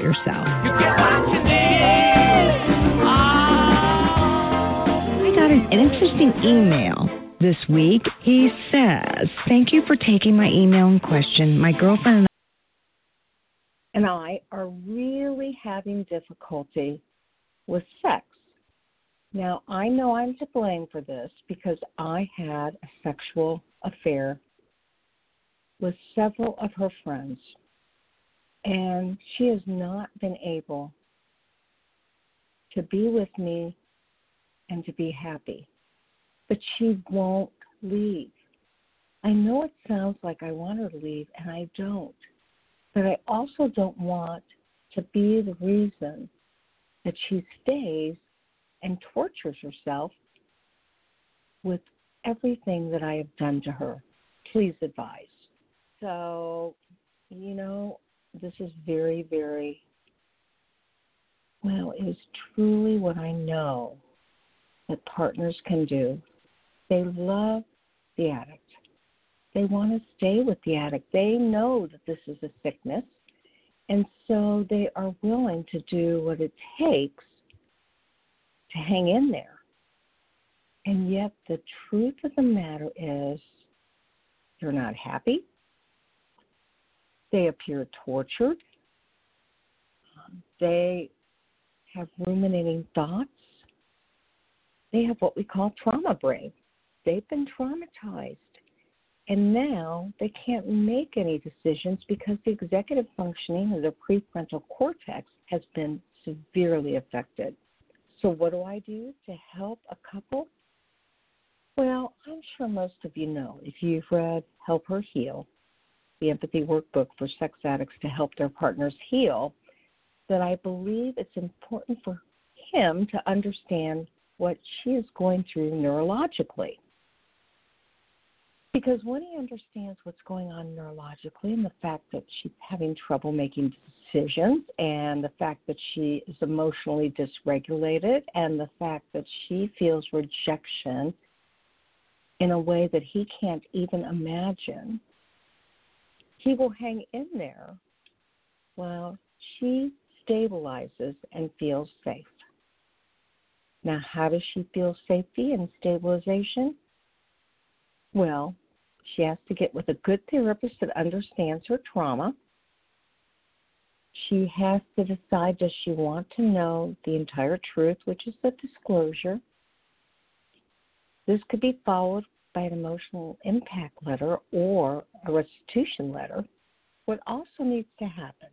yourself? I got an interesting email this week. He says, Thank you for taking my email in question. My girlfriend and and I are really having difficulty with sex. Now, I know I'm to blame for this because I had a sexual affair with several of her friends, and she has not been able to be with me and to be happy. But she won't leave. I know it sounds like I want her to leave, and I don't. But I also don't want to be the reason that she stays and tortures herself with everything that I have done to her. Please advise. So, you know, this is very, very well, it is truly what I know that partners can do. They love the addict. They want to stay with the addict. They know that this is a sickness, and so they are willing to do what it takes to hang in there. And yet, the truth of the matter is, they're not happy. They appear tortured. Um, they have ruminating thoughts. They have what we call trauma brain. They've been traumatized. And now they can't make any decisions because the executive functioning of their prefrontal cortex has been severely affected. So, what do I do to help a couple? Well, I'm sure most of you know if you've read Help Her Heal, the empathy workbook for sex addicts to help their partners heal, that I believe it's important for him to understand what she is going through neurologically. Because when he understands what's going on neurologically and the fact that she's having trouble making decisions, and the fact that she is emotionally dysregulated, and the fact that she feels rejection in a way that he can't even imagine, he will hang in there while she stabilizes and feels safe. Now, how does she feel safety and stabilization? Well, she has to get with a good therapist that understands her trauma. She has to decide does she want to know the entire truth, which is the disclosure. This could be followed by an emotional impact letter or a restitution letter. What also needs to happen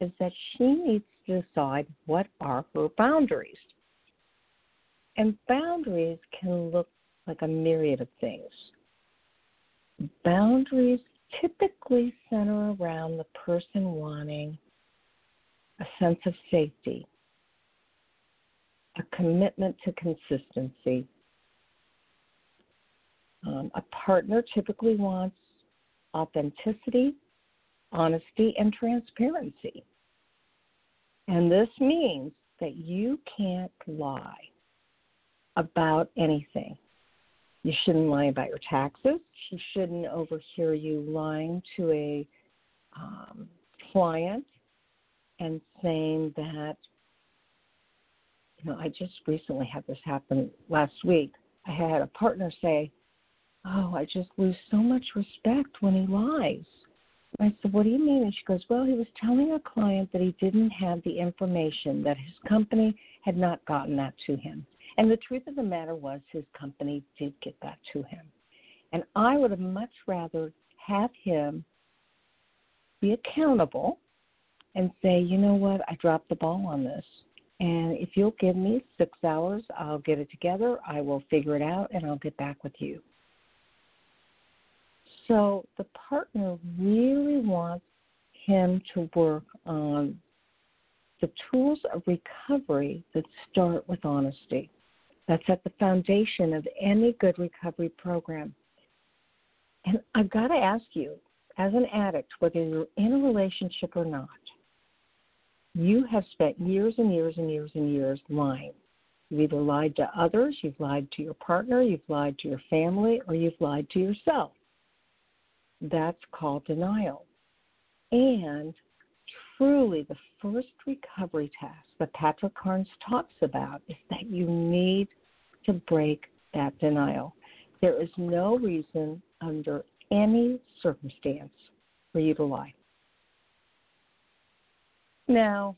is that she needs to decide what are her boundaries. And boundaries can look like a myriad of things. Boundaries typically center around the person wanting a sense of safety, a commitment to consistency. Um, a partner typically wants authenticity, honesty, and transparency. And this means that you can't lie about anything. You shouldn't lie about your taxes. You shouldn't overhear you lying to a um, client and saying that, you know, I just recently had this happen last week. I had a partner say, Oh, I just lose so much respect when he lies. I said, What do you mean? And she goes, Well, he was telling a client that he didn't have the information, that his company had not gotten that to him. And the truth of the matter was, his company did get that to him. And I would have much rather have him be accountable and say, you know what, I dropped the ball on this. And if you'll give me six hours, I'll get it together, I will figure it out, and I'll get back with you. So the partner really wants him to work on the tools of recovery that start with honesty. That's at the foundation of any good recovery program. And I've got to ask you, as an addict, whether you're in a relationship or not, you have spent years and years and years and years lying. You've either lied to others, you've lied to your partner, you've lied to your family, or you've lied to yourself. That's called denial. And truly, the first recovery task that Patrick Carnes talks about is that you need to break that denial. There is no reason under any circumstance for you to lie. Now,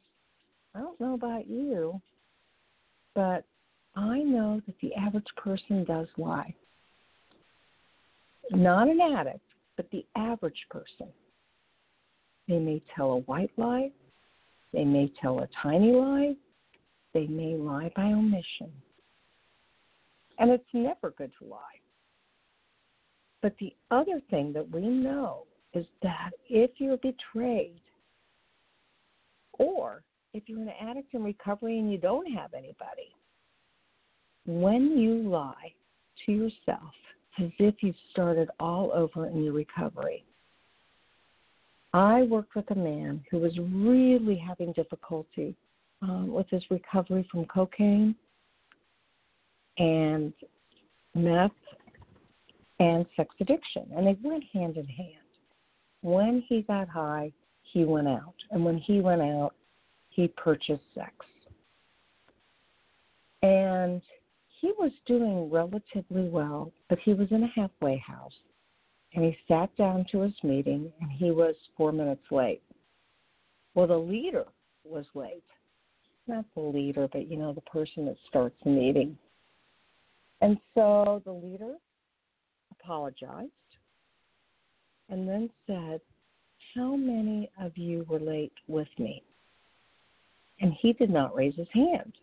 I don't know about you, but I know that the average person does lie. Not an addict, but the average person. They may tell a white lie, they may tell a tiny lie, they may lie by omission. And it's never good to lie. But the other thing that we know is that if you're betrayed, or if you're an addict in recovery and you don't have anybody, when you lie to yourself as if you've started all over in your recovery. I worked with a man who was really having difficulty um, with his recovery from cocaine and meth and sex addiction, and they went hand in hand. When he got high, he went out, and when he went out, he purchased sex. And he was doing relatively well, but he was in a halfway house. And he sat down to his meeting and he was four minutes late. Well, the leader was late. Not the leader, but you know, the person that starts the meeting. And so the leader apologized and then said, How many of you were late with me? And he did not raise his hand.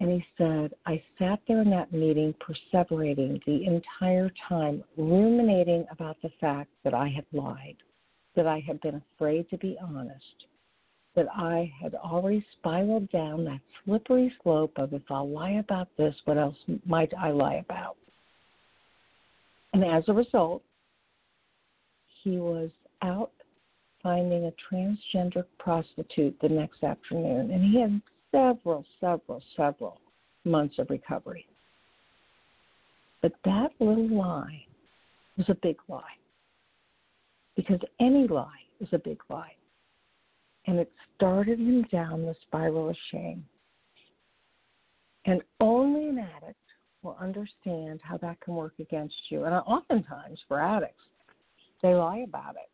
And he said, I sat there in that meeting, perseverating the entire time, ruminating about the fact that I had lied, that I had been afraid to be honest, that I had already spiraled down that slippery slope of if I'll lie about this, what else might I lie about? And as a result, he was out finding a transgender prostitute the next afternoon, and he had several, several, several months of recovery. But that little lie was a big lie. Because any lie is a big lie. And it started him down the spiral of shame. And only an addict will understand how that can work against you. And oftentimes, for addicts, they lie about it.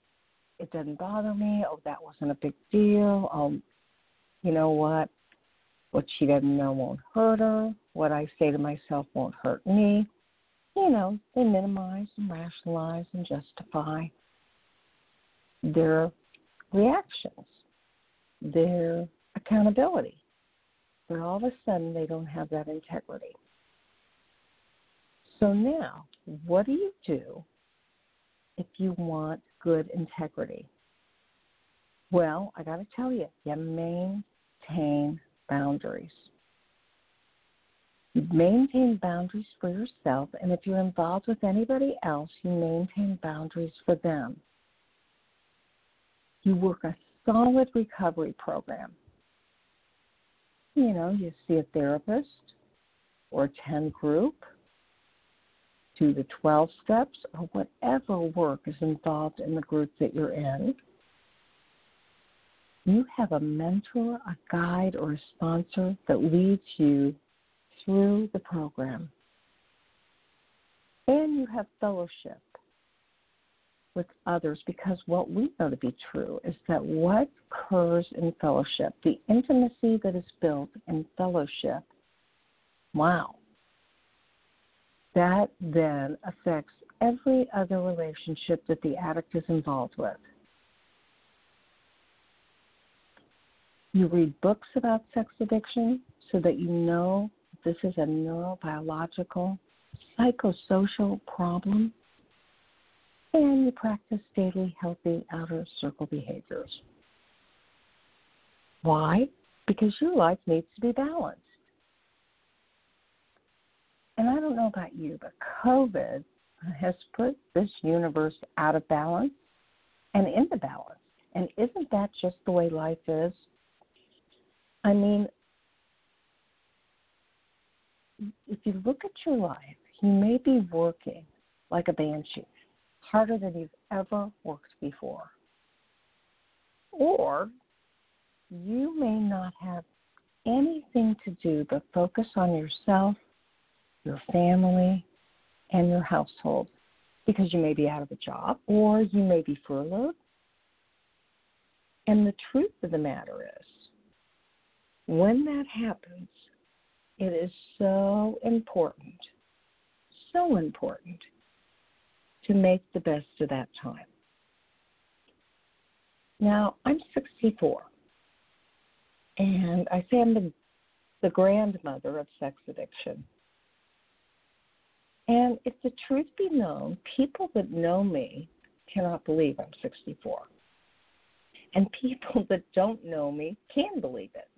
It doesn't bother me. Oh, that wasn't a big deal. Oh, you know what? What she doesn't know won't hurt her. What I say to myself won't hurt me. You know, they minimize and rationalize and justify their reactions, their accountability. But all of a sudden, they don't have that integrity. So now, what do you do if you want good integrity? Well, I got to tell you, you maintain boundaries. You maintain boundaries for yourself, and if you're involved with anybody else, you maintain boundaries for them. You work a solid recovery program. You know, you see a therapist or attend group, do the 12 steps, or whatever work is involved in the group that you're in. You have a mentor, a guide, or a sponsor that leads you through the program. And you have fellowship with others because what we know to be true is that what occurs in fellowship, the intimacy that is built in fellowship, wow, that then affects every other relationship that the addict is involved with. You read books about sex addiction so that you know this is a neurobiological, psychosocial problem and you practice daily healthy outer circle behaviors. Why? Because your life needs to be balanced. And I don't know about you, but COVID has put this universe out of balance and into balance. And isn't that just the way life is? I mean, if you look at your life, you may be working like a banshee harder than you've ever worked before. Or you may not have anything to do but focus on yourself, your family, and your household because you may be out of a job or you may be furloughed. And the truth of the matter is, when that happens, it is so important, so important to make the best of that time. Now, I'm 64, and I say I'm the, the grandmother of sex addiction. And if the truth be known, people that know me cannot believe I'm 64. And people that don't know me can believe it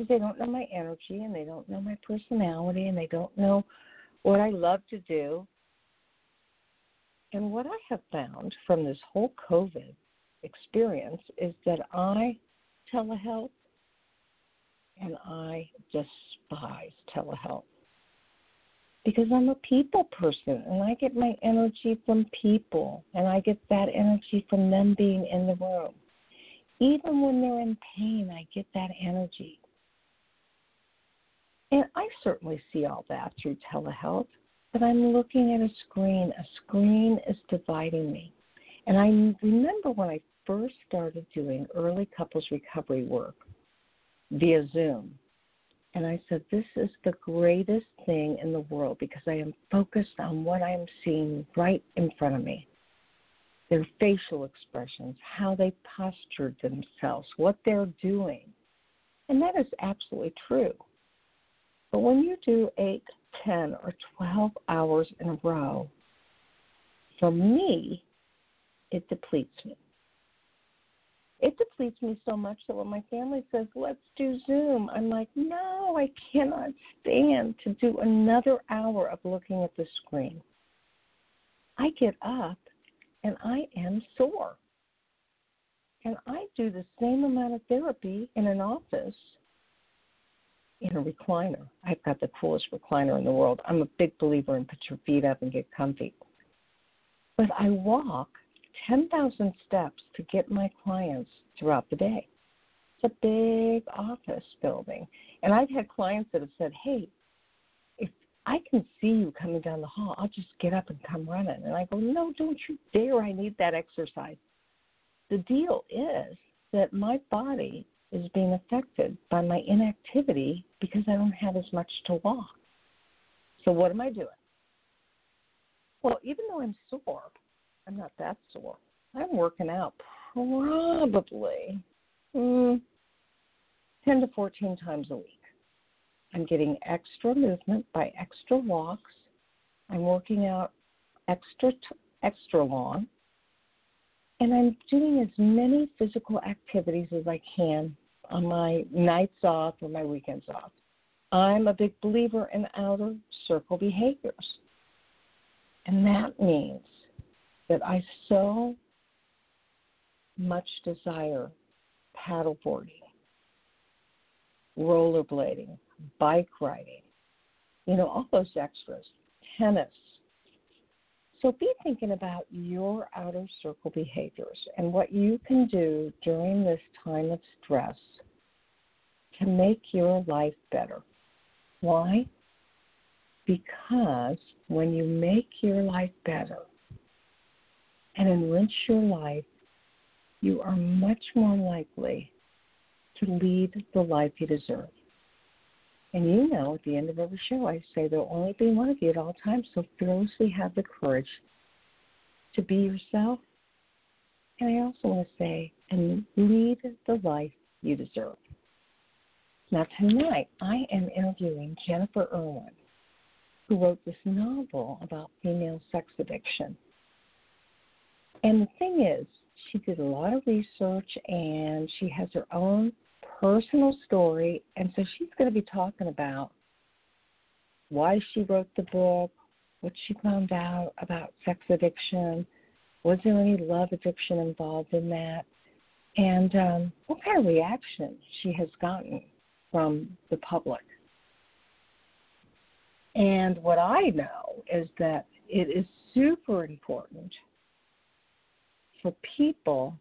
because they don't know my energy and they don't know my personality and they don't know what I love to do and what I have found from this whole COVID experience is that I telehealth and I despise telehealth because I'm a people person and I get my energy from people and I get that energy from them being in the room. Even when they're in pain, I get that energy. And I certainly see all that through telehealth but I'm looking at a screen. A screen is dividing me. And I remember when I first started doing early couples recovery work via Zoom. And I said, This is the greatest thing in the world because I am focused on what I am seeing right in front of me their facial expressions, how they postured themselves, what they're doing. And that is absolutely true. But when you do eight 10 or 12 hours in a row, for me, it depletes me. It depletes me so much that when my family says, let's do Zoom, I'm like, no, I cannot stand to do another hour of looking at the screen. I get up and I am sore. And I do the same amount of therapy in an office in a recliner. I've got the coolest recliner in the world. I'm a big believer in put your feet up and get comfy. But I walk 10,000 steps to get my clients throughout the day. It's a big office building. And I've had clients that have said, hey, if I can see you coming down the hall, I'll just get up and come running. And I go, no, don't you dare. I need that exercise. The deal is that my body is being affected by my inactivity because I don't have as much to walk. So what am I doing? Well, even though I'm sore, I'm not that sore. I'm working out probably mm, 10 to 14 times a week. I'm getting extra movement by extra walks. I'm working out extra t- extra long. And I'm doing as many physical activities as I can on my nights off or my weekends off. I'm a big believer in outer circle behaviors. And that means that I so much desire paddleboarding, rollerblading, bike riding, you know, all those extras, tennis. So be thinking about your outer circle behaviors and what you can do during this time of stress to make your life better. Why? Because when you make your life better and enrich your life, you are much more likely to lead the life you deserve. And you know, at the end of every show, I say there'll only be one of you at all times, so fearlessly have the courage to be yourself. And I also want to say, and lead the life you deserve. Now, tonight, I am interviewing Jennifer Irwin, who wrote this novel about female sex addiction. And the thing is, she did a lot of research and she has her own personal story. And so she's going to be talking about why she wrote the book, what she found out about sex addiction, was there any love addiction involved in that, and um, what kind of reaction she has gotten from the public. And what I know is that it is super important for people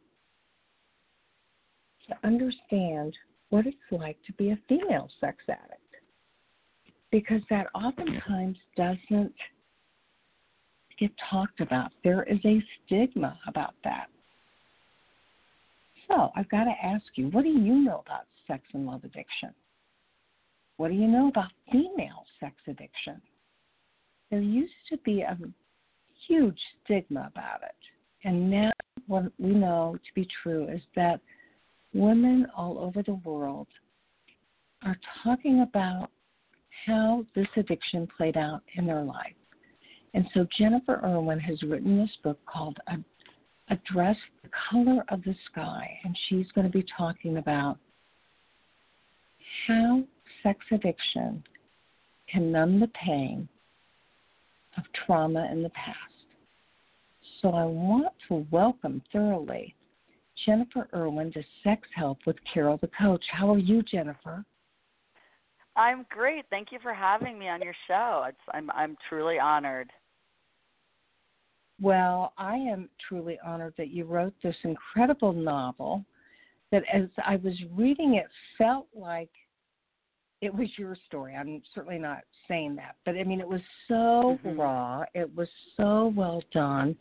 to understand what it's like to be a female sex addict because that oftentimes doesn't get talked about. There is a stigma about that. So I've got to ask you, what do you know about sex and love addiction? What do you know about female sex addiction? There used to be a huge stigma about it. And now what we know to be true is that women all over the world are talking about how this addiction played out in their life. And so Jennifer Irwin has written this book called A Dress the Color of the Sky, and she's going to be talking about how sex addiction can numb the pain of trauma in the past. So I want to welcome thoroughly Jennifer Irwin to Sex Help with Carol the Coach. How are you, Jennifer? I'm great. Thank you for having me on your show. It's, I'm I'm truly honored. Well, I am truly honored that you wrote this incredible novel that as I was reading it felt like it was your story. I'm certainly not saying that, but I mean it was so mm-hmm. raw. It was so well done.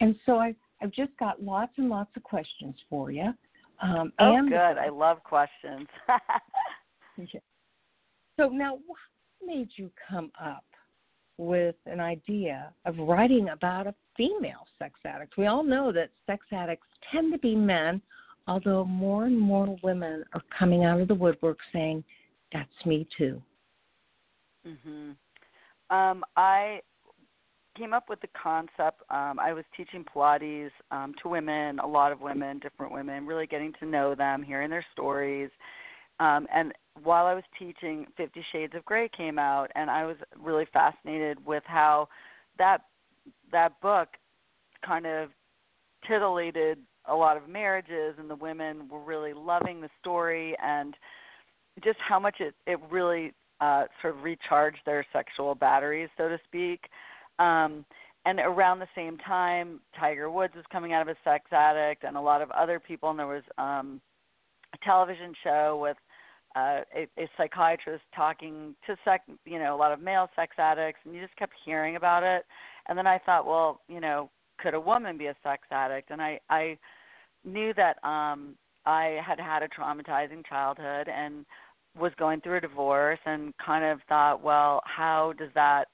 And so I I've just got lots and lots of questions for you. Um, oh, and, good. I love questions. yeah. So now, what made you come up with an idea of writing about a female sex addict? We all know that sex addicts tend to be men, although more and more women are coming out of the woodwork saying, "That's me too." Mhm. Um, I came up with the concept. Um, I was teaching Pilates um, to women, a lot of women, different women, really getting to know them, hearing their stories. Um, and while I was teaching, Fifty Shades of Grey came out, and I was really fascinated with how that that book kind of titillated a lot of marriages, and the women were really loving the story, and just how much it it really uh, sort of recharged their sexual batteries, so to speak. Um, and around the same time, Tiger Woods was coming out of a sex addict, and a lot of other people. And there was um, a television show with uh, a, a psychiatrist talking to sex, you know, a lot of male sex addicts, and you just kept hearing about it. And then I thought, well, you know, could a woman be a sex addict? And I, I knew that um, I had had a traumatizing childhood and was going through a divorce, and kind of thought, well, how does that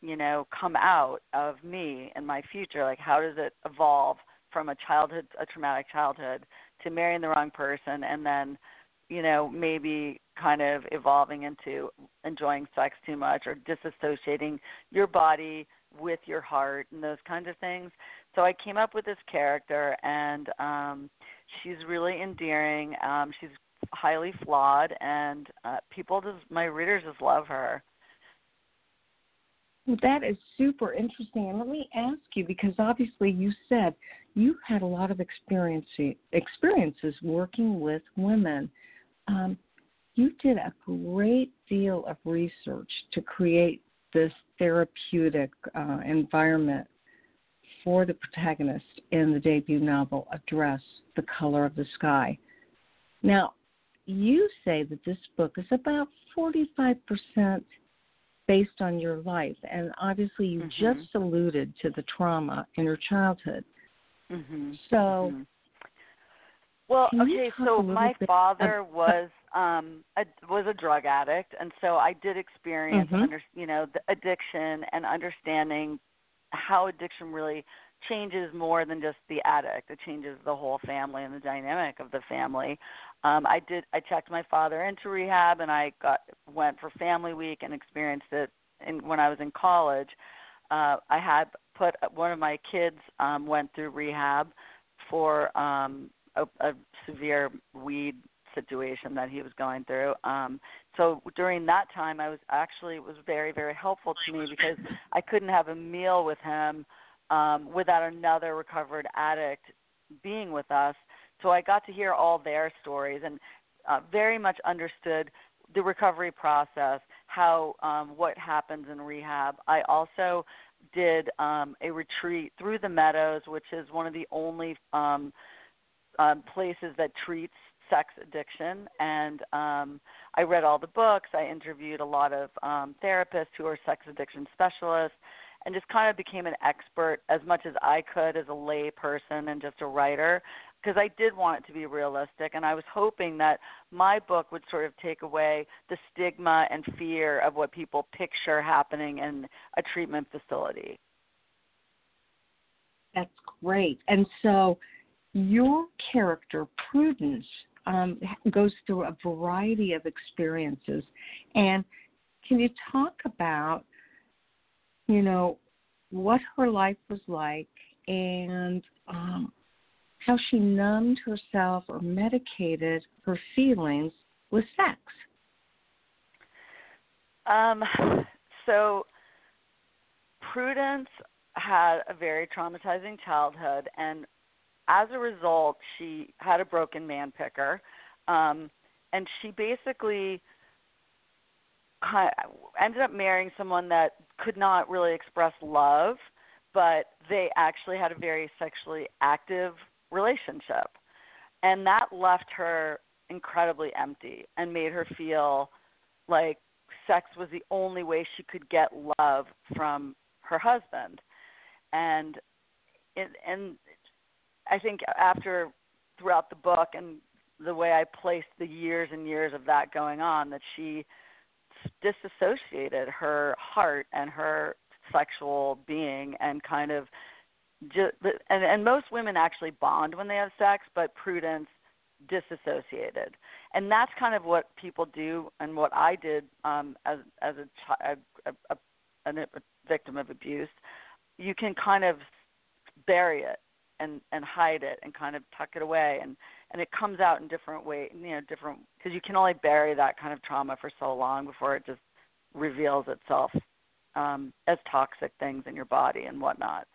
you know come out of me and my future like how does it evolve from a childhood a traumatic childhood to marrying the wrong person and then you know maybe kind of evolving into enjoying sex too much or disassociating your body with your heart and those kinds of things. So I came up with this character, and um, she's really endearing. Um, she's highly flawed, and uh, people just my readers just love her. Well, that is super interesting. And let me ask you, because obviously you said you had a lot of experience, experiences working with women. Um, you did a great deal of research to create this therapeutic uh, environment for the protagonist in the debut novel, A Dress The Color of the Sky. Now, you say that this book is about 45% based on your life. And obviously, you mm-hmm. just alluded to the trauma in your childhood. Mm-hmm. So, mm-hmm. well, okay. So my father about, was um a, was a drug addict, and so I did experience mm-hmm. under you know the addiction and understanding how addiction really changes more than just the addict. It changes the whole family and the dynamic of the family. Um, I did. I checked my father into rehab, and I got went for family week and experienced it. In, when I was in college, uh, I had put one of my kids um, went through rehab for um, a, a severe weed situation that he was going through. Um, so during that time, I was actually it was very very helpful to me because I couldn't have a meal with him um, without another recovered addict being with us. So I got to hear all their stories and uh, very much understood the recovery process, how um, what happens in rehab. I also did um, a retreat through the Meadows, which is one of the only um, um, places that treats sex addiction. And um, I read all the books. I interviewed a lot of um, therapists who are sex addiction specialists and just kind of became an expert as much as I could as a lay person and just a writer because I did want it to be realistic and I was hoping that my book would sort of take away the stigma and fear of what people picture happening in a treatment facility. That's great. And so your character, Prudence, um, goes through a variety of experiences. And can you talk about you know, what her life was like and um, how she numbed herself or medicated her feelings with sex. Um, so Prudence had a very traumatizing childhood, and as a result, she had a broken man picker, um, and she basically ended up marrying someone that could not really express love, but they actually had a very sexually active relationship. And that left her incredibly empty and made her feel like sex was the only way she could get love from her husband. And it, and I think after throughout the book and the way I placed the years and years of that going on that she disassociated her heart and her sexual being and kind of just and and most women actually bond when they have sex but prudence disassociated. And that's kind of what people do and what i did um as as a, a, a, a, a victim of abuse. You can kind of bury it and and hide it and kind of tuck it away. And and it comes out in different ways you know different because you can only bury that kind of trauma for so long before it just reveals itself um as toxic things in your body and whatnot.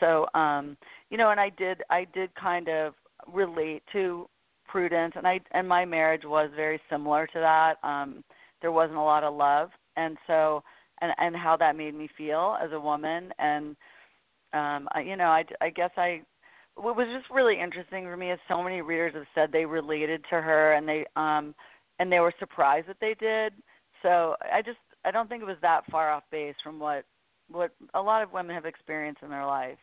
So um you know and i did i did kind of relate to prudence and i and my marriage was very similar to that. Um there wasn't a lot of love. And so and and how that made me feel as a woman. And um I, you know i i guess i what was just really interesting for me is so many readers have said they related to her and they um and they were surprised that they did. So i just i don't think it was that far off base from what what a lot of women have experienced in their life.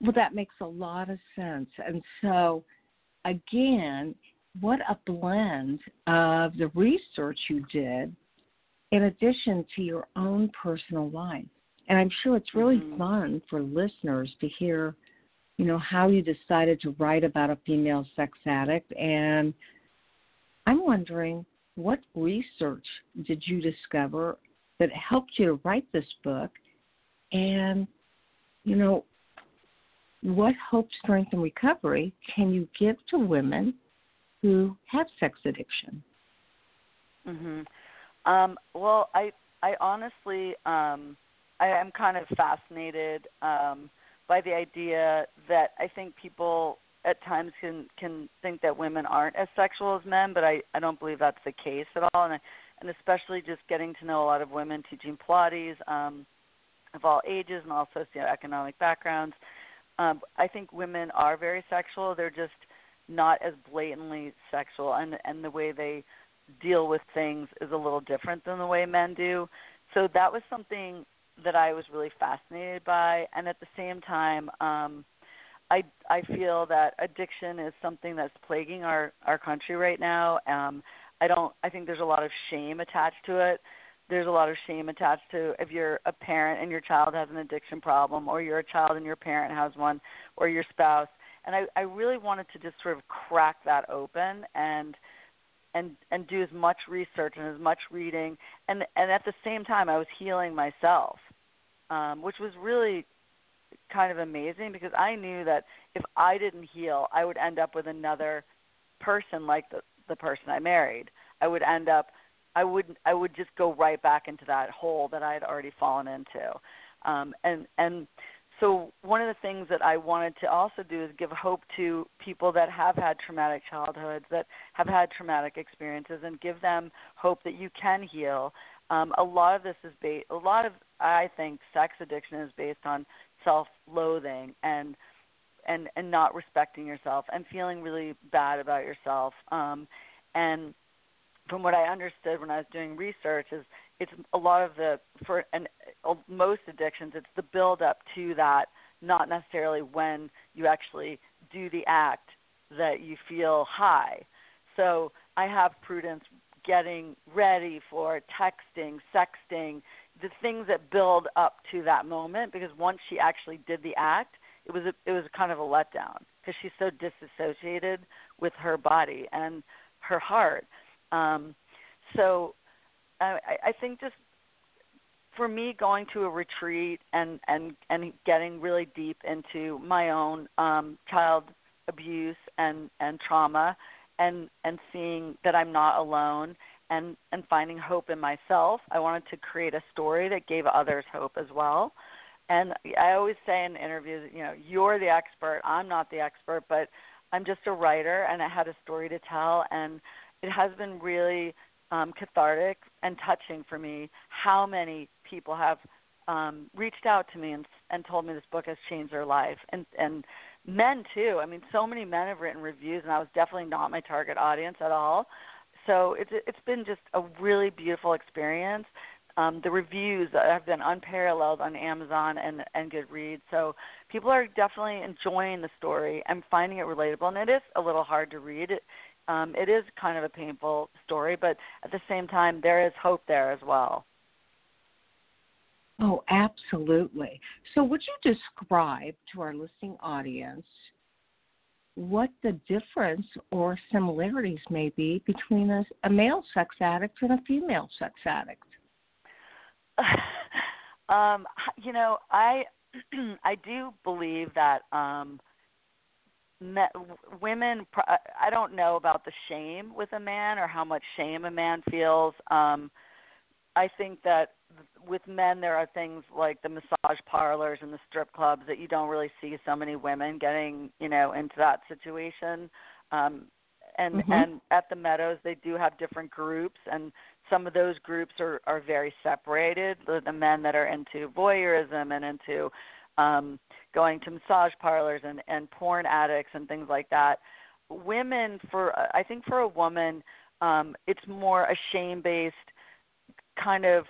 Well that makes a lot of sense. And so again what a blend of the research you did in addition to your own personal life and I'm sure it's really mm-hmm. fun for listeners to hear, you know, how you decided to write about a female sex addict. And I'm wondering, what research did you discover that helped you to write this book, and you know, what hope, strength, and recovery can you give to women who have sex addiction? Mhm. Um, well, I I honestly um, I am kind of fascinated um, by the idea that I think people at times can can think that women aren't as sexual as men, but I I don't believe that's the case at all, and I, and especially just getting to know a lot of women teaching Pilates um, of all ages and all socioeconomic backgrounds. Um, I think women are very sexual. They're just not as blatantly sexual, and and the way they deal with things is a little different than the way men do. So that was something that I was really fascinated by, and at the same time, um, I I feel that addiction is something that's plaguing our our country right now. Um, I don't. I think there's a lot of shame attached to it. There's a lot of shame attached to if you're a parent and your child has an addiction problem, or you're a child and your parent has one, or your spouse. And I, I really wanted to just sort of crack that open and and and do as much research and as much reading. And and at the same time I was healing myself um which was really kind of amazing because I knew that if I didn't heal I would end up with another person like the the person I married. I would end up I would I would just go right back into that hole that I had already fallen into. Um and and so one of the things that I wanted to also do is give hope to people that have had traumatic childhoods, that have had traumatic experiences, and give them hope that you can heal. Um, a lot of this is based. A lot of I think sex addiction is based on self-loathing and and and not respecting yourself and feeling really bad about yourself. Um, and from what I understood when I was doing research is it's a lot of the for and most addictions it's the build up to that not necessarily when you actually do the act that you feel high. So i have prudence getting ready for texting sexting the things that build up to that moment because once she actually did the act it was a, it was kind of a letdown because she's so disassociated with her body and her heart. Um so I, I think just for me going to a retreat and and and getting really deep into my own um child abuse and and trauma and and seeing that I'm not alone and and finding hope in myself I wanted to create a story that gave others hope as well. And I always say in interviews you know you're the expert I'm not the expert but I'm just a writer and I had a story to tell and it has been really um, cathartic and touching for me how many people have um, reached out to me and, and told me this book has changed their life, and and men too. I mean, so many men have written reviews, and I was definitely not my target audience at all. So it's it's been just a really beautiful experience. Um, the reviews have been unparalleled on Amazon and and Goodreads. So people are definitely enjoying the story and finding it relatable. And it is a little hard to read. It, um, it is kind of a painful story, but at the same time, there is hope there as well. Oh, absolutely. So, would you describe to our listening audience what the difference or similarities may be between a, a male sex addict and a female sex addict? um, you know, I I do believe that um, me, women i don't know about the shame with a man or how much shame a man feels. Um i think that with men there are things like the massage parlors and the strip clubs that you don't really see so many women getting you know into that situation. Um and mm-hmm. and at the meadows they do have different groups and some of those groups are are very separated. The, the men that are into voyeurism and into um, going to massage parlors and, and porn addicts and things like that. Women, for I think for a woman, um, it's more a shame based kind of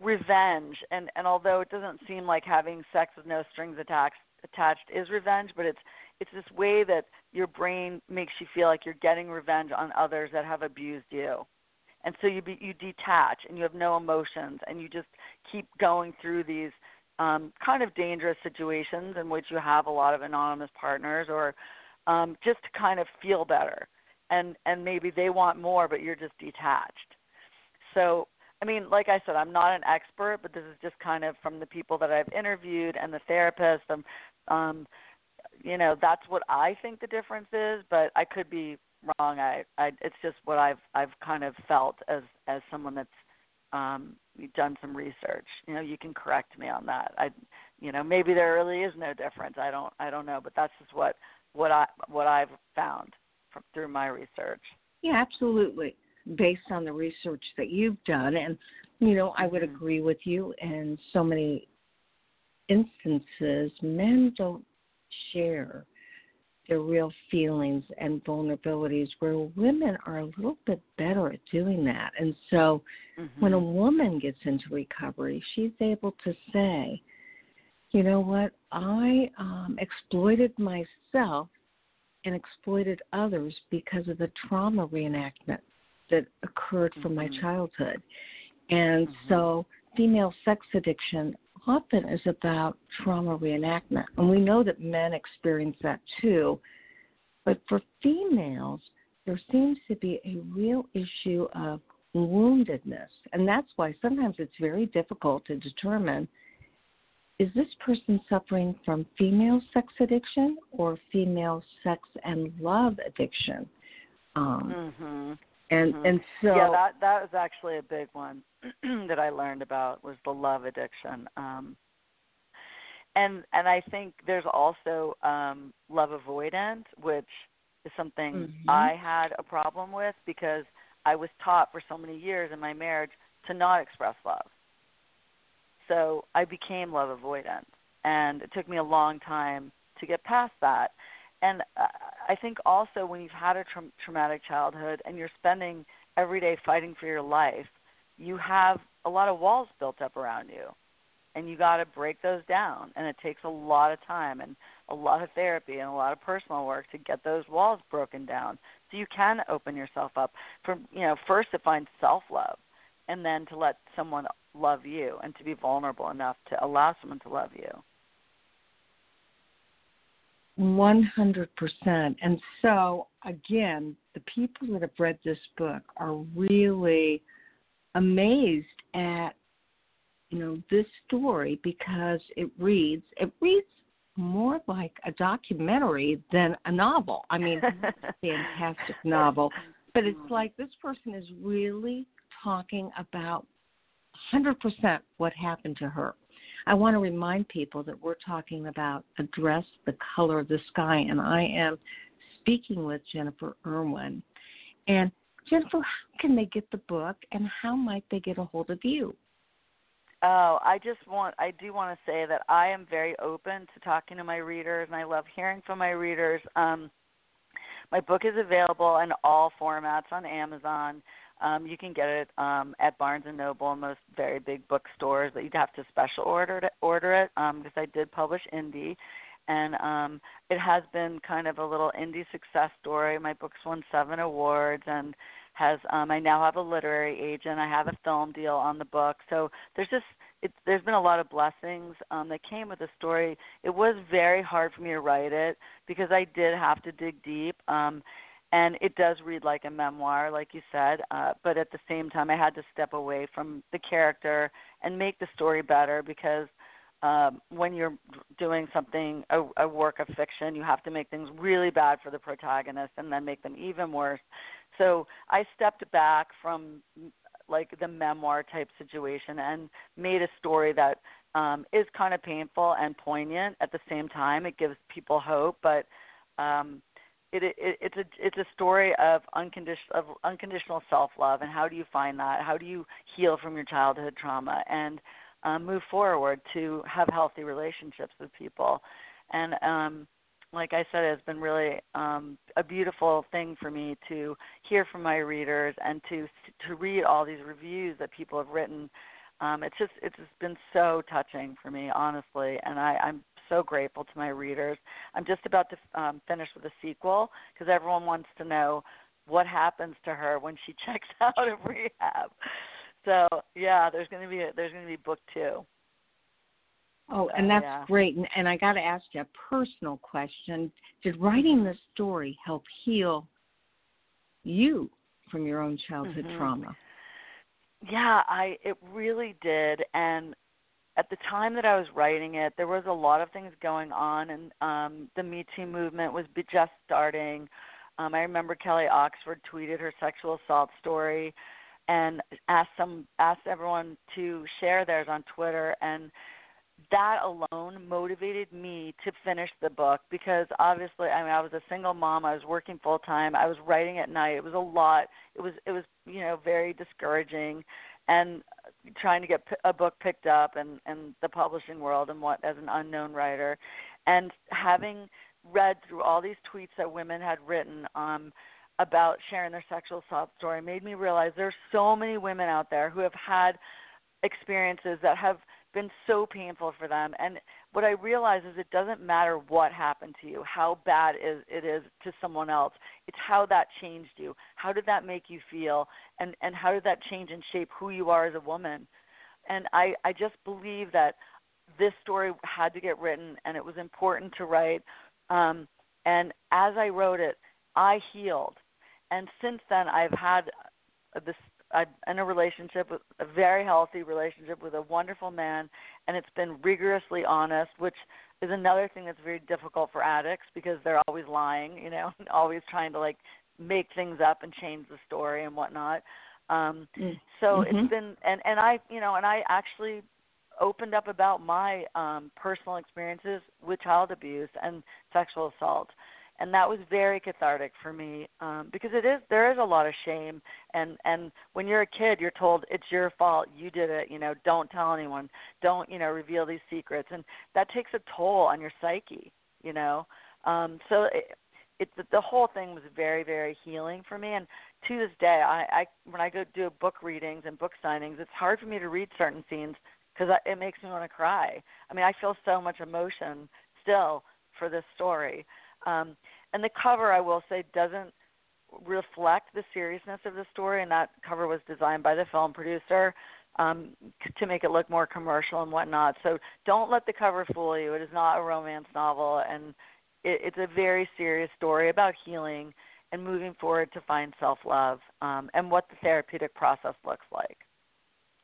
revenge. And, and although it doesn't seem like having sex with no strings attached, attached is revenge, but it's it's this way that your brain makes you feel like you're getting revenge on others that have abused you and so you be, you detach and you have no emotions and you just keep going through these um, kind of dangerous situations in which you have a lot of anonymous partners or um, just to kind of feel better and and maybe they want more but you're just detached so I mean, like I said, I'm not an expert, but this is just kind of from the people that I've interviewed and the therapist. Um, um, you know, that's what I think the difference is, but I could be wrong. I, I, it's just what I've, I've kind of felt as, as someone that's um, you've done some research. You know, you can correct me on that. I, you know, maybe there really is no difference. I don't, I don't know, but that's just what, what I, what I've found from, through my research. Yeah, absolutely based on the research that you've done. And, you know, I would mm-hmm. agree with you in so many instances, men don't share their real feelings and vulnerabilities where women are a little bit better at doing that. And so mm-hmm. when a woman gets into recovery, she's able to say, you know what, I um, exploited myself and exploited others because of the trauma reenactment that occurred from my Mhm. childhood. And Mhm. so female sex addiction often is about trauma reenactment. And we know that men experience that too. But for females, there seems to be a real issue of woundedness. And that's why sometimes it's very difficult to determine is this person suffering from female sex addiction or female sex and love addiction? Um, Mhm. And Mhm. and so yeah, that that was actually a big one that I learned about was the love addiction. Um, and and I think there's also um, love avoidant, which is something Mhm. I had a problem with because I was taught for so many years in my marriage to not express love. So I became love avoidant, and it took me a long time to get past that. And uh, I think also when you've had a tra- traumatic childhood and you're spending every day fighting for your life, you have a lot of walls built up around you. And you got to break those down. And it takes a lot of time and a lot of therapy and a lot of personal work to get those walls broken down. So you can open yourself up from, you know, first to find self love and then to let someone love you and to be vulnerable enough to allow someone to love you. 100%. And so, again, the people that have read this book are really amazed at you know this story because it reads it reads more like a documentary than a novel. I mean, it's a fantastic novel, but it's mm-hmm. like this person is really talking about 100% what happened to her. I want to remind people that we're talking about A Dress the Color of the Sky, and I am speaking with Jennifer Irwin. And Jennifer, how can they get the book, and how might they get a hold of you? Oh, I just want I do want to say that I am very open to talking to my readers and I love hearing from my readers. Um my book is available in all formats on Amazon. Um, you can get it um, at Barnes and Noble and most very big bookstores, but you'd have to special order it, order it um, because I did publish indie, and um, it has been kind of a little indie success story. My book's won seven awards and has um, I now have a literary agent. I have a film deal on the book, so there's just it, there's been a lot of blessings um, that came with the story. It was very hard for me to write it because I did have to dig deep. Um, and it does read like a memoir like you said uh, but at the same time i had to step away from the character and make the story better because um, when you're doing something a, a work of fiction you have to make things really bad for the protagonist and then make them even worse. So i stepped back from like the memoir type situation and made a story that um, is kind of painful and poignant. At the same time it gives people hope but um, it, it it's a it's a story of unconditional of unconditional self love and how do you find that? How do you heal from your childhood trauma and um, move forward to have healthy relationships with people? And um like I said it's been really um a beautiful thing for me to hear from my readers and to to read all these reviews that people have written. Um it's just it's just been so touching for me honestly and I I'm so grateful to my readers. I'm just about to um, finish with a sequel because everyone wants to know what happens to her when she checks out of rehab. So yeah, there's going to be a, there's going to be book two. Oh, and that's yeah. great. And, and I got to ask you a personal question. Did writing this story help heal you from your own childhood Mhm. trauma? Yeah, I it really did and at the time that I was writing it, there was a lot of things going on, and um, the Me Too movement was just starting. Um, I remember Kelly Oxford tweeted her sexual assault story, and asked some asked everyone to share theirs on Twitter, and that alone motivated me to finish the book because obviously I mean I was a single mom I was working full time I was writing at night it was a lot it was it was you know very discouraging and trying to get a book picked up and and the publishing world and what as an unknown writer. And having read through all these tweets that women had written um about sharing their sexual assault story made me realize there's so many women out there who have had experiences that have been so painful for them. And what i realize is it doesn't matter what happened to you how bad it is to someone else. It's how that changed you. How did that make you feel? And and how did that change and shape who you are as a woman? And i i just believe that this story had to get written and it was important to write. Um and as i wrote it i healed. And since then i've had this I'm in a relationship with a very healthy relationship with a wonderful man, and it's been rigorously honest, which is another thing that's very difficult for addicts because they're always lying, you know, always trying to like make things up and change the story and whatnot. Um mm. so mm-hmm. it's been and and I you know and I actually opened up about my um personal experiences with child abuse and sexual assault and that was very cathartic for me um because it is there is a lot of shame and and when you're a kid you're told it's your fault you did it you know don't tell anyone don't you know reveal these secrets and that takes a toll on your psyche you know? Um so it, it the whole thing was very very healing for me and to this day i i when i go do book readings and book signings it's hard for me to read certain scenes because it makes me want to cry. I mean i feel so much emotion still for this story um, and the cover, I will say, doesn't reflect the seriousness of the story, and that cover was designed by the film producer um, to make it look more commercial and whatnot. So don't let the cover fool you. It is not a romance novel, and it, it's a very serious story about healing and moving forward to find self love um, and what the therapeutic process looks like.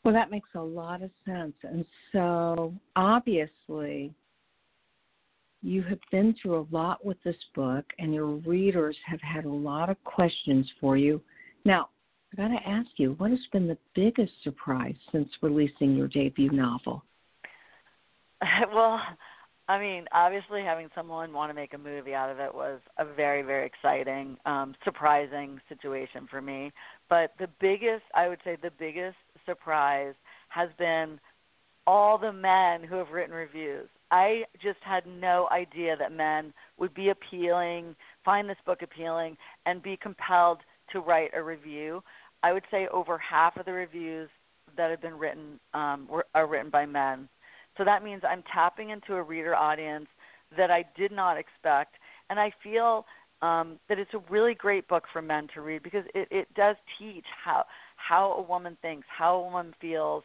Well, that makes a lot of sense. And so, obviously, you have been through a lot with this book, and your readers have had a lot of questions for you. Now, I got to ask you, what has been the biggest surprise since releasing your debut novel? well, I mean, obviously, having someone want to make a movie out of it was a very, very exciting, um, surprising situation for me. But the biggest, I would say, the biggest surprise has been all the men who have written reviews. I just had no idea that men would be appealing, find this book appealing, and be compelled to write a review. I would say over half of the reviews that have been written um, were, are written by men. So that means I'm tapping into a reader audience that I did not expect, and I feel um, that it's a really great book for men to read because it, it does teach how how a woman thinks, how a woman feels,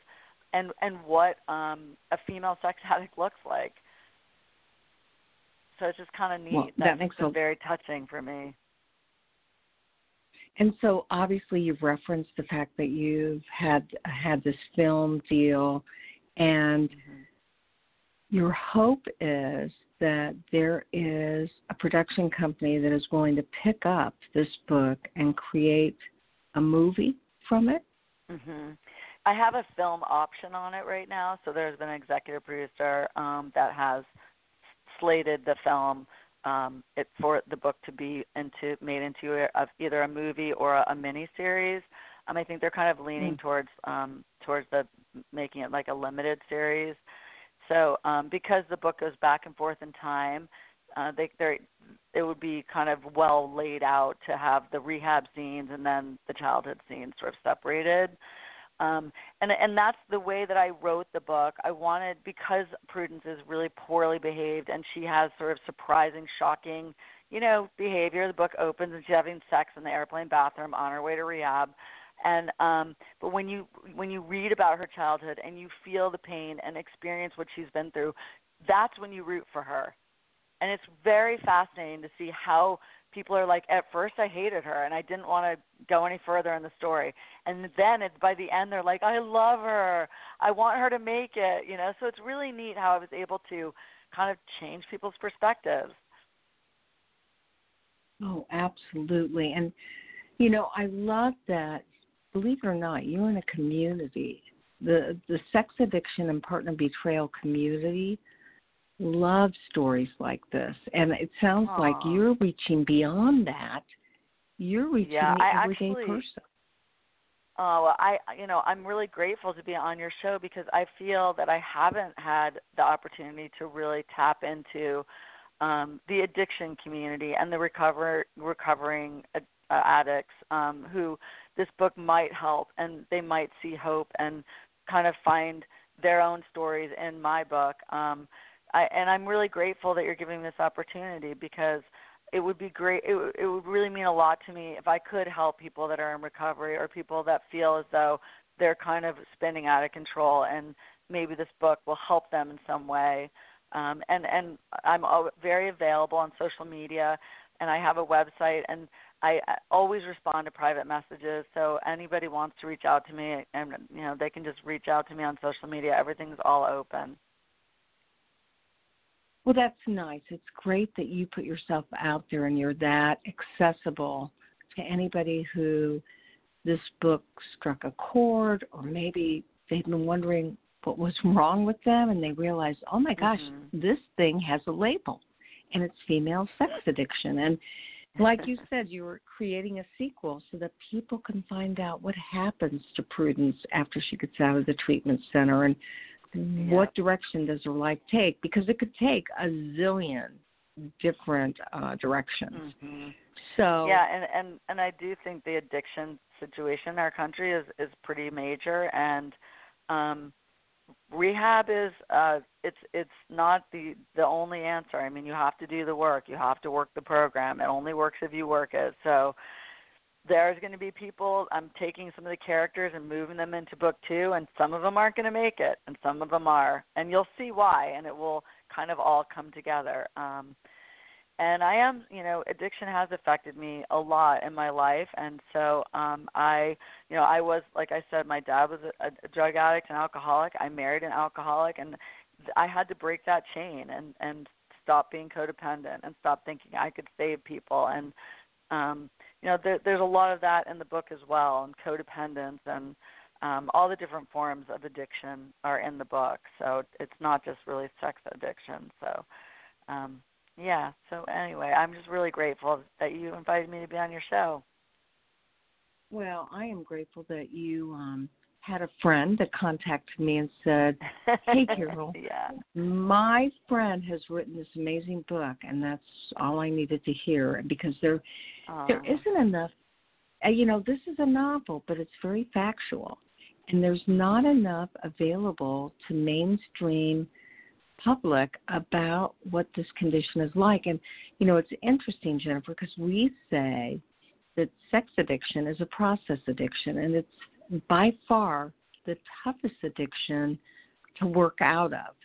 and and what um, a female sex addict looks like. So it's just kind of neat. Well, that makes been a... very touching for me. And so obviously you've referenced the fact that you've had had this film deal and mm-hmm. your hope is that there is a production company that is going to pick up this book and create a movie from it. Mhm. I have a film option on it right now, so there's been an executive producer um, that has slated the film um, it for the book to be into made into a, either a movie or a, a mini series. Um, I think they're kind of leaning mm. towards um, towards the making it like a limited series. So um, because the book goes back and forth in time, uh, they they it would be kind of well laid out to have the rehab scenes and then the childhood scenes sort of separated um, and and that's the way that I wrote the book. I wanted because Prudence is really poorly behaved and she has sort of surprising, shocking, you know, behavior. The book opens and she's having sex in the airplane bathroom on her way to rehab. And um, but when you when you read about her childhood and you feel the pain and experience what she's been through, that's when you root for her. and it's very fascinating to see how people are like at first I hated her and I didn't want to go any further in the story. And then it's by the end they're like I love her. I want her to make it, you know. So it's really neat how I was able to kind of change people's perspectives. Oh, absolutely. And you know, I love that believe it or not, you're in a community. The the sex addiction and partner betrayal community love stories like this, and it sounds Aww. like you're reaching beyond that. You're reaching yeah, the I everyday actually, person. Oh, well, I you know I'm really grateful to be on your show because I feel that I haven't had the opportunity to really tap into um, the addiction community and the recover recovering uh, addicts um, who this book might help and they might see hope and kind of find their own stories in my book. Um, I, and I'm really grateful that you're giving me this opportunity because it would be great. It, it would really mean a lot to me if I could help people that are in recovery or people that feel as though they're kind of spinning out of control, and maybe this book will help them in some way. Um, and and I'm very available on social media, and I have a website, and I always respond to private messages. So anybody wants to reach out to me, and you know they can just reach out to me on social media. Everything's all open. Well, that's nice. It's great that you put yourself out there and you're that accessible to anybody who this book struck a chord, or maybe they've been wondering what was wrong with them, and they realized, oh my gosh, mm-hmm. this thing has a label, and it's female sex addiction. And like you said, you were creating a sequel so that people can find out what happens to Prudence after she gets out of the treatment center and yeah. what direction does her life take? Because it could take a zillion different uh, directions. Mm-hmm. So yeah, and and and I do think the addiction situation in our country is is pretty major, and um, rehab is uh, it's it's not the the only answer. I mean, you have to do the work. You have to work the program. It only works if you work it. So there's going to be people i'm taking some of the characters and moving them into book two and some of them aren't going to make it and some of them are. And you'll see why and it will kind of all come together. Um and i am you know addiction has affected me a lot in my life and so um i you know i was like i said my dad was a, a drug addict and alcoholic. I married an alcoholic and i had to break that chain and and stop being codependent and stop thinking i could save people. And um you know there, there's a lot of that in the book as well and codependence and um, all the different forms of addiction are in the book. So it's not just really sex addiction. So um, yeah. So anyway i'm just really grateful that you invited me to be on your show. Well i am grateful that you um had a friend that contacted me and said, "Hey, Carol, yeah. my friend has written this amazing book, and that's all I needed to hear because there Aww. there isn't enough. Uh, you know, this is a novel, but it's very factual, and there's not enough available to mainstream public about what this condition is like. And you know, it's interesting, Jennifer, because we say that sex addiction is a process addiction, and it's by far the toughest addiction to work out of.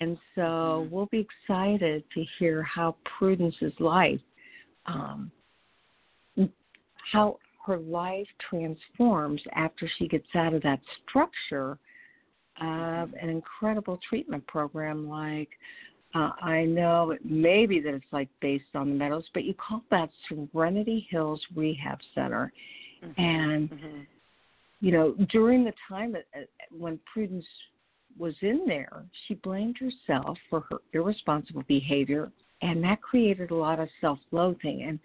And so mm-hmm. we'll be excited to hear how Prudence's life, um, how her life transforms after she gets out of that structure of an incredible treatment program like uh, I know it may be that it's like based on the Meadows, but you call that Serenity Hills Rehab Center. Mm-hmm. And mm-hmm you know, during the time that, uh, when Prudence was in there, she blamed herself for her irresponsible behavior, and that created a lot of self loathing. And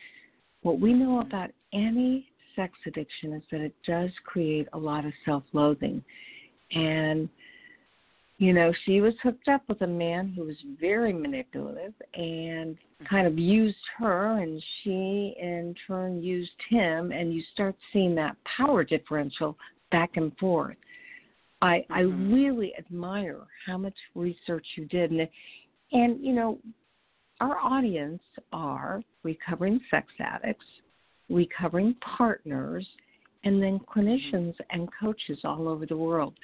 what we know about any sex addiction is that it does create a lot of self loathing. And, you know, she was hooked up with a man who was very manipulative and kind of used her, and she in turn used him, and you start seeing that power differential back and forth. I mm-hmm. I really admire how much research you did, and and you know, our audience are recovering sex addicts, recovering partners, and then clinicians mm-hmm. and coaches all over the world.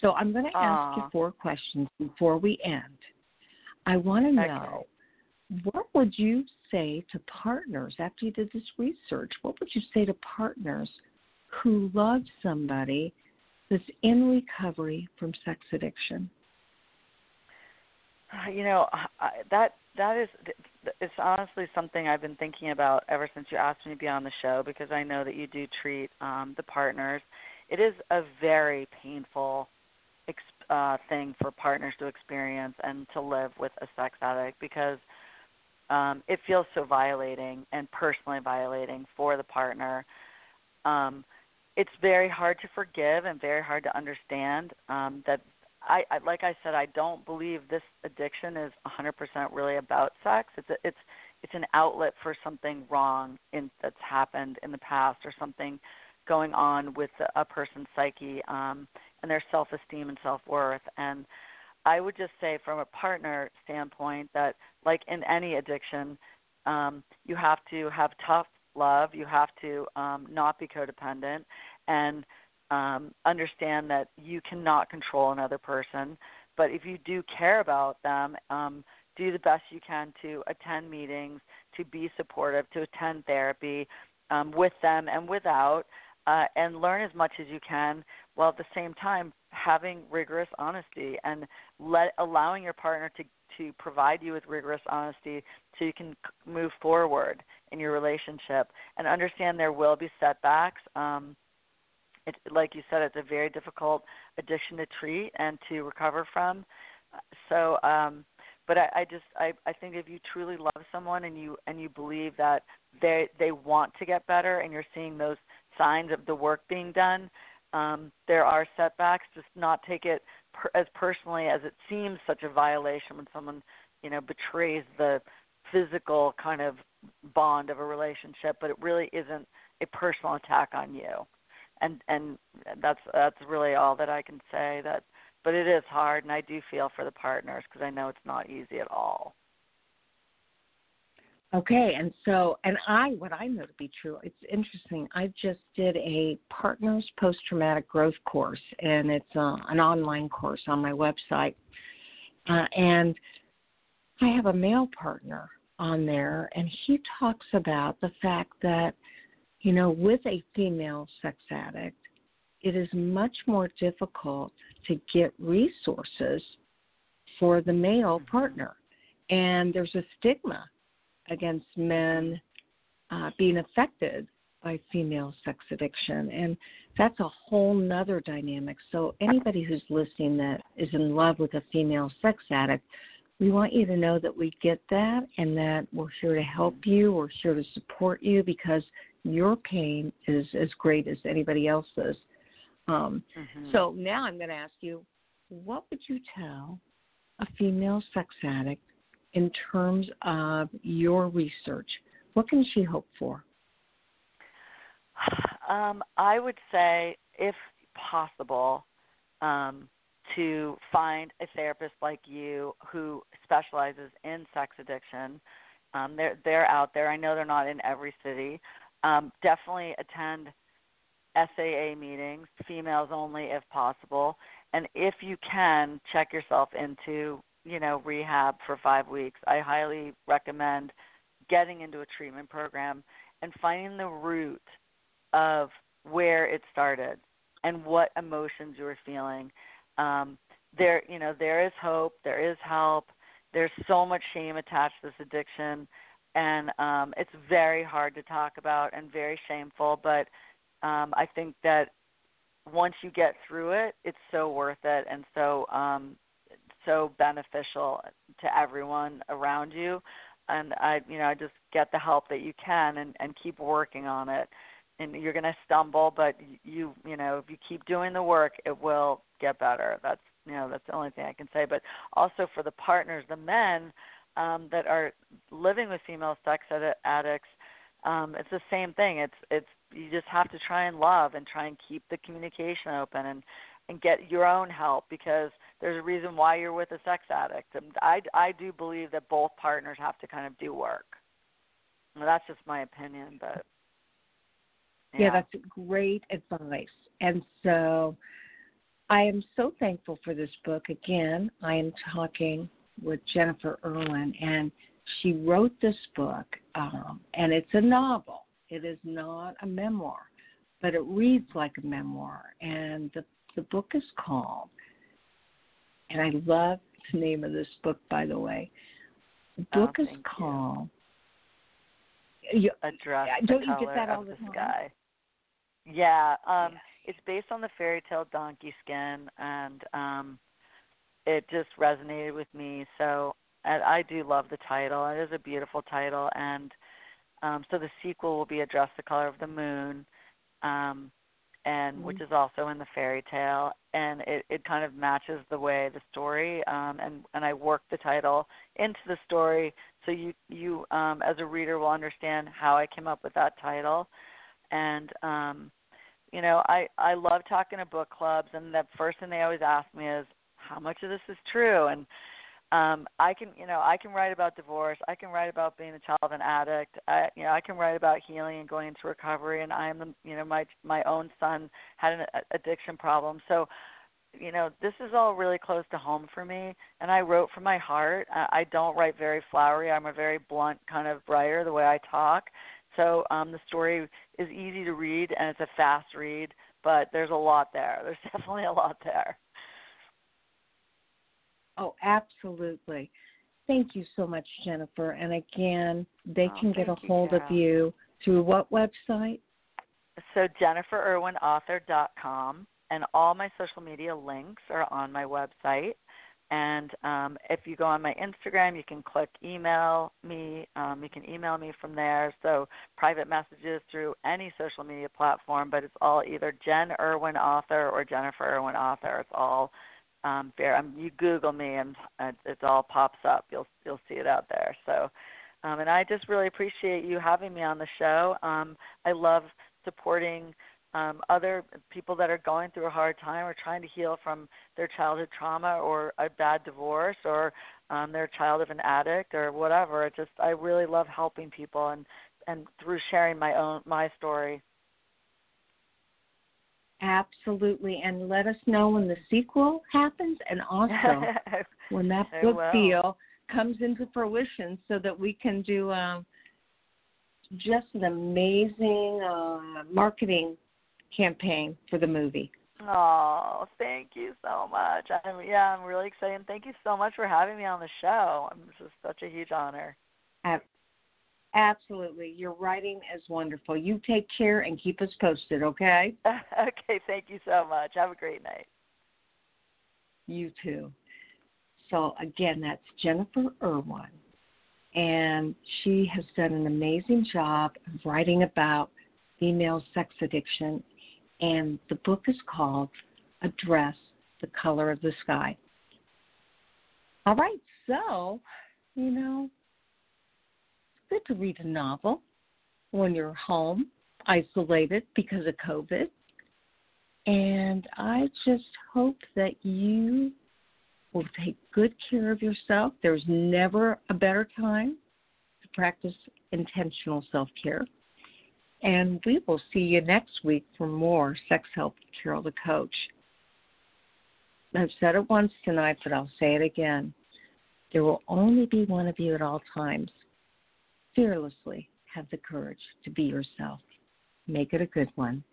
So I'm going to ask you four questions before we end. I want to know what would you say to partners after you did this research? What would you say to partners who love somebody that's in recovery from sex addiction? Uh, you know that that is it's honestly something I've been thinking about ever since you asked me to be on the show because I know that you do treat um, the partners. It is a very painful uh, thing for partners to experience and to live with a sex addict because um, it feels so violating and personally violating for the partner. Um, it's very hard to forgive and very hard to understand um, that I, I like I said I don't believe this addiction is 100% really about sex. It's a, it's it's an outlet for something wrong in that's happened in the past or something going on with a, a person's psyche um, and their self-esteem and self-worth and I would just say from a partner standpoint that like in any addiction, um, you have to have tough love. You have to um, not be codependent and um, understand that you cannot control another person. But if you do care about them, um, do the best you can to attend meetings, to be supportive, to attend therapy um, with them and without, uh, and learn as much as you can while at the same time having rigorous honesty and let allowing your partner to to provide you with rigorous honesty so you can move forward in your relationship and understand there will be setbacks. Um it like you said it's a very difficult addiction to treat and to recover from. So um but I, I just I, I think if you truly love someone and you and you believe that they they want to get better and you're seeing those signs of the work being done um, there are setbacks. Just not take it per, as personally as it seems such a violation when someone, you know, betrays the physical kind of bond of a relationship, but it really isn't a personal attack on you. And and that's that's really all that I can say. That, but it is hard, and I do feel for the partners because I know it's not easy at all. Okay, and so, and I, what I know to be true, it's interesting. I just did a Partners Post Traumatic Growth course, and it's uh, an online course on my website. Uh, and I have a male partner on there, and he talks about the fact that, you know, with a female sex addict, it is much more difficult to get resources for the male mm-hmm. partner. And there's a stigma against men uh, being affected by female sex addiction. And that's a whole nother dynamic. So, anybody who's listening that is in love with a female sex addict, we want you to know that we get that and that we're here to help you, we're here to support you because your pain is as great as anybody else's. Um, mm-hmm. So, now I'm going to ask you what would you tell a female sex addict in terms of your research? What can she hope for? Um, I would say, if possible, um, to find a therapist like you who specializes in sex addiction. Um, they're they're out there. I know they're not in every city. Um, definitely attend SAA meetings, females only if possible, and if you can, check yourself into you know, rehab for five weeks, I highly recommend getting into a treatment program and finding the root of where it started and what emotions you were feeling. Um, there, you know, there is hope, there is help. There's so much shame attached to this addiction, and um, it's very hard to talk about and very shameful. But um, I think that once you get through it, it's so worth it. And so um, so beneficial to everyone around you. And i you know i just get the help that you can and and keep working on it. And you're going to stumble but you you know if you keep doing the work it will get better. That's you know that's the only thing i can say. But also for the partners the men um that are living with female sex addicts um it's the same thing. It's it's you just have to try and love and try and keep the communication open and and get your own help because there's a reason why you're with a sex addict. And I, I do believe that both partners have to kind of do work. Well, that's just my opinion, but yeah. yeah, that's great advice. And so I am so thankful for this book. Again, I am talking with Jennifer Irwin, and she wrote this book, um, and it's a novel. It is not a memoir, but it reads like a memoir. And the the book is called, and I love the name of this book, by the way. The Oh, book is thank you. called. You, A Dress don't you get that all of the the sky. Yeah, um, Yes. it's based on the fairy tale Donkey Skin, and um, it just resonated with me. So and I do love the title. It is a beautiful title, and um, so the sequel will be A Dress the Color of the Moon, um, and which is also in the fairy tale, and it, it kind of matches the way the story, um, and and I work the title into the story, so you you um, as a reader will understand how I came up with that title, and um, you know I I love talking to book clubs, and the first thing they always ask me is how much of this is true, and um i can you know i can write about divorce. I can write about being a child of an addict. I you know i can write about healing and going into recovery and i am the you know my my own son had an addiction problem. So you know this is all really close to home for me and i wrote from my heart. I, I don't write very flowery. I'm a very blunt kind of writer the way i talk. So um the story is easy to read and it's a fast read but there's a lot there. There's definitely a lot there Oh, absolutely. Thank you so much, Jennifer. And again, they Oh, can get a thank you, hold of you through what website? So jenniferirwinauthor.com, and all my social media links are on my website. And um, if you go on my Instagram, you can click email me. Um, you can email me from there. So private messages through any social media platform, but it's all either Jen Irwin Author or Jennifer Irwin Author. It's all um, there. Um, you Google me, and uh, it all pops up. You'll you'll see it out there. So, um, and I just really appreciate you having me on the show. Um, I love supporting um, other people that are going through a hard time or trying to heal from their childhood trauma or a bad divorce or um, they're child of an addict or whatever. It just I really love helping people and and through sharing my own my story. Absolutely. And let us know when the sequel happens and also when that book deal comes into fruition so that we can do um, just an amazing uh, marketing campaign for the movie. Oh, thank you so much. I'm yeah, I'm really excited. And thank you so much for having me on the show. I'm just such a huge honor. Ab- Absolutely. Your writing is wonderful. You take care and keep us posted, okay? okay, thank you so much. Have a great night. You too. So, again, that's Jennifer Irwin. And she has done an amazing job of writing about female sex addiction. And the book is called A Dress the Color of the Sky. All right, so, you know, good to read a novel when you're home, isolated because of COVID. And I just hope that you will take good care of yourself. There's never a better time to practice intentional self care. And we will see you next week for more Sex Help Carol the Coach. I've said it once tonight, but I'll say it again. There will only be one of you at all times. Fearlessly have the courage to be yourself. Make it a good one.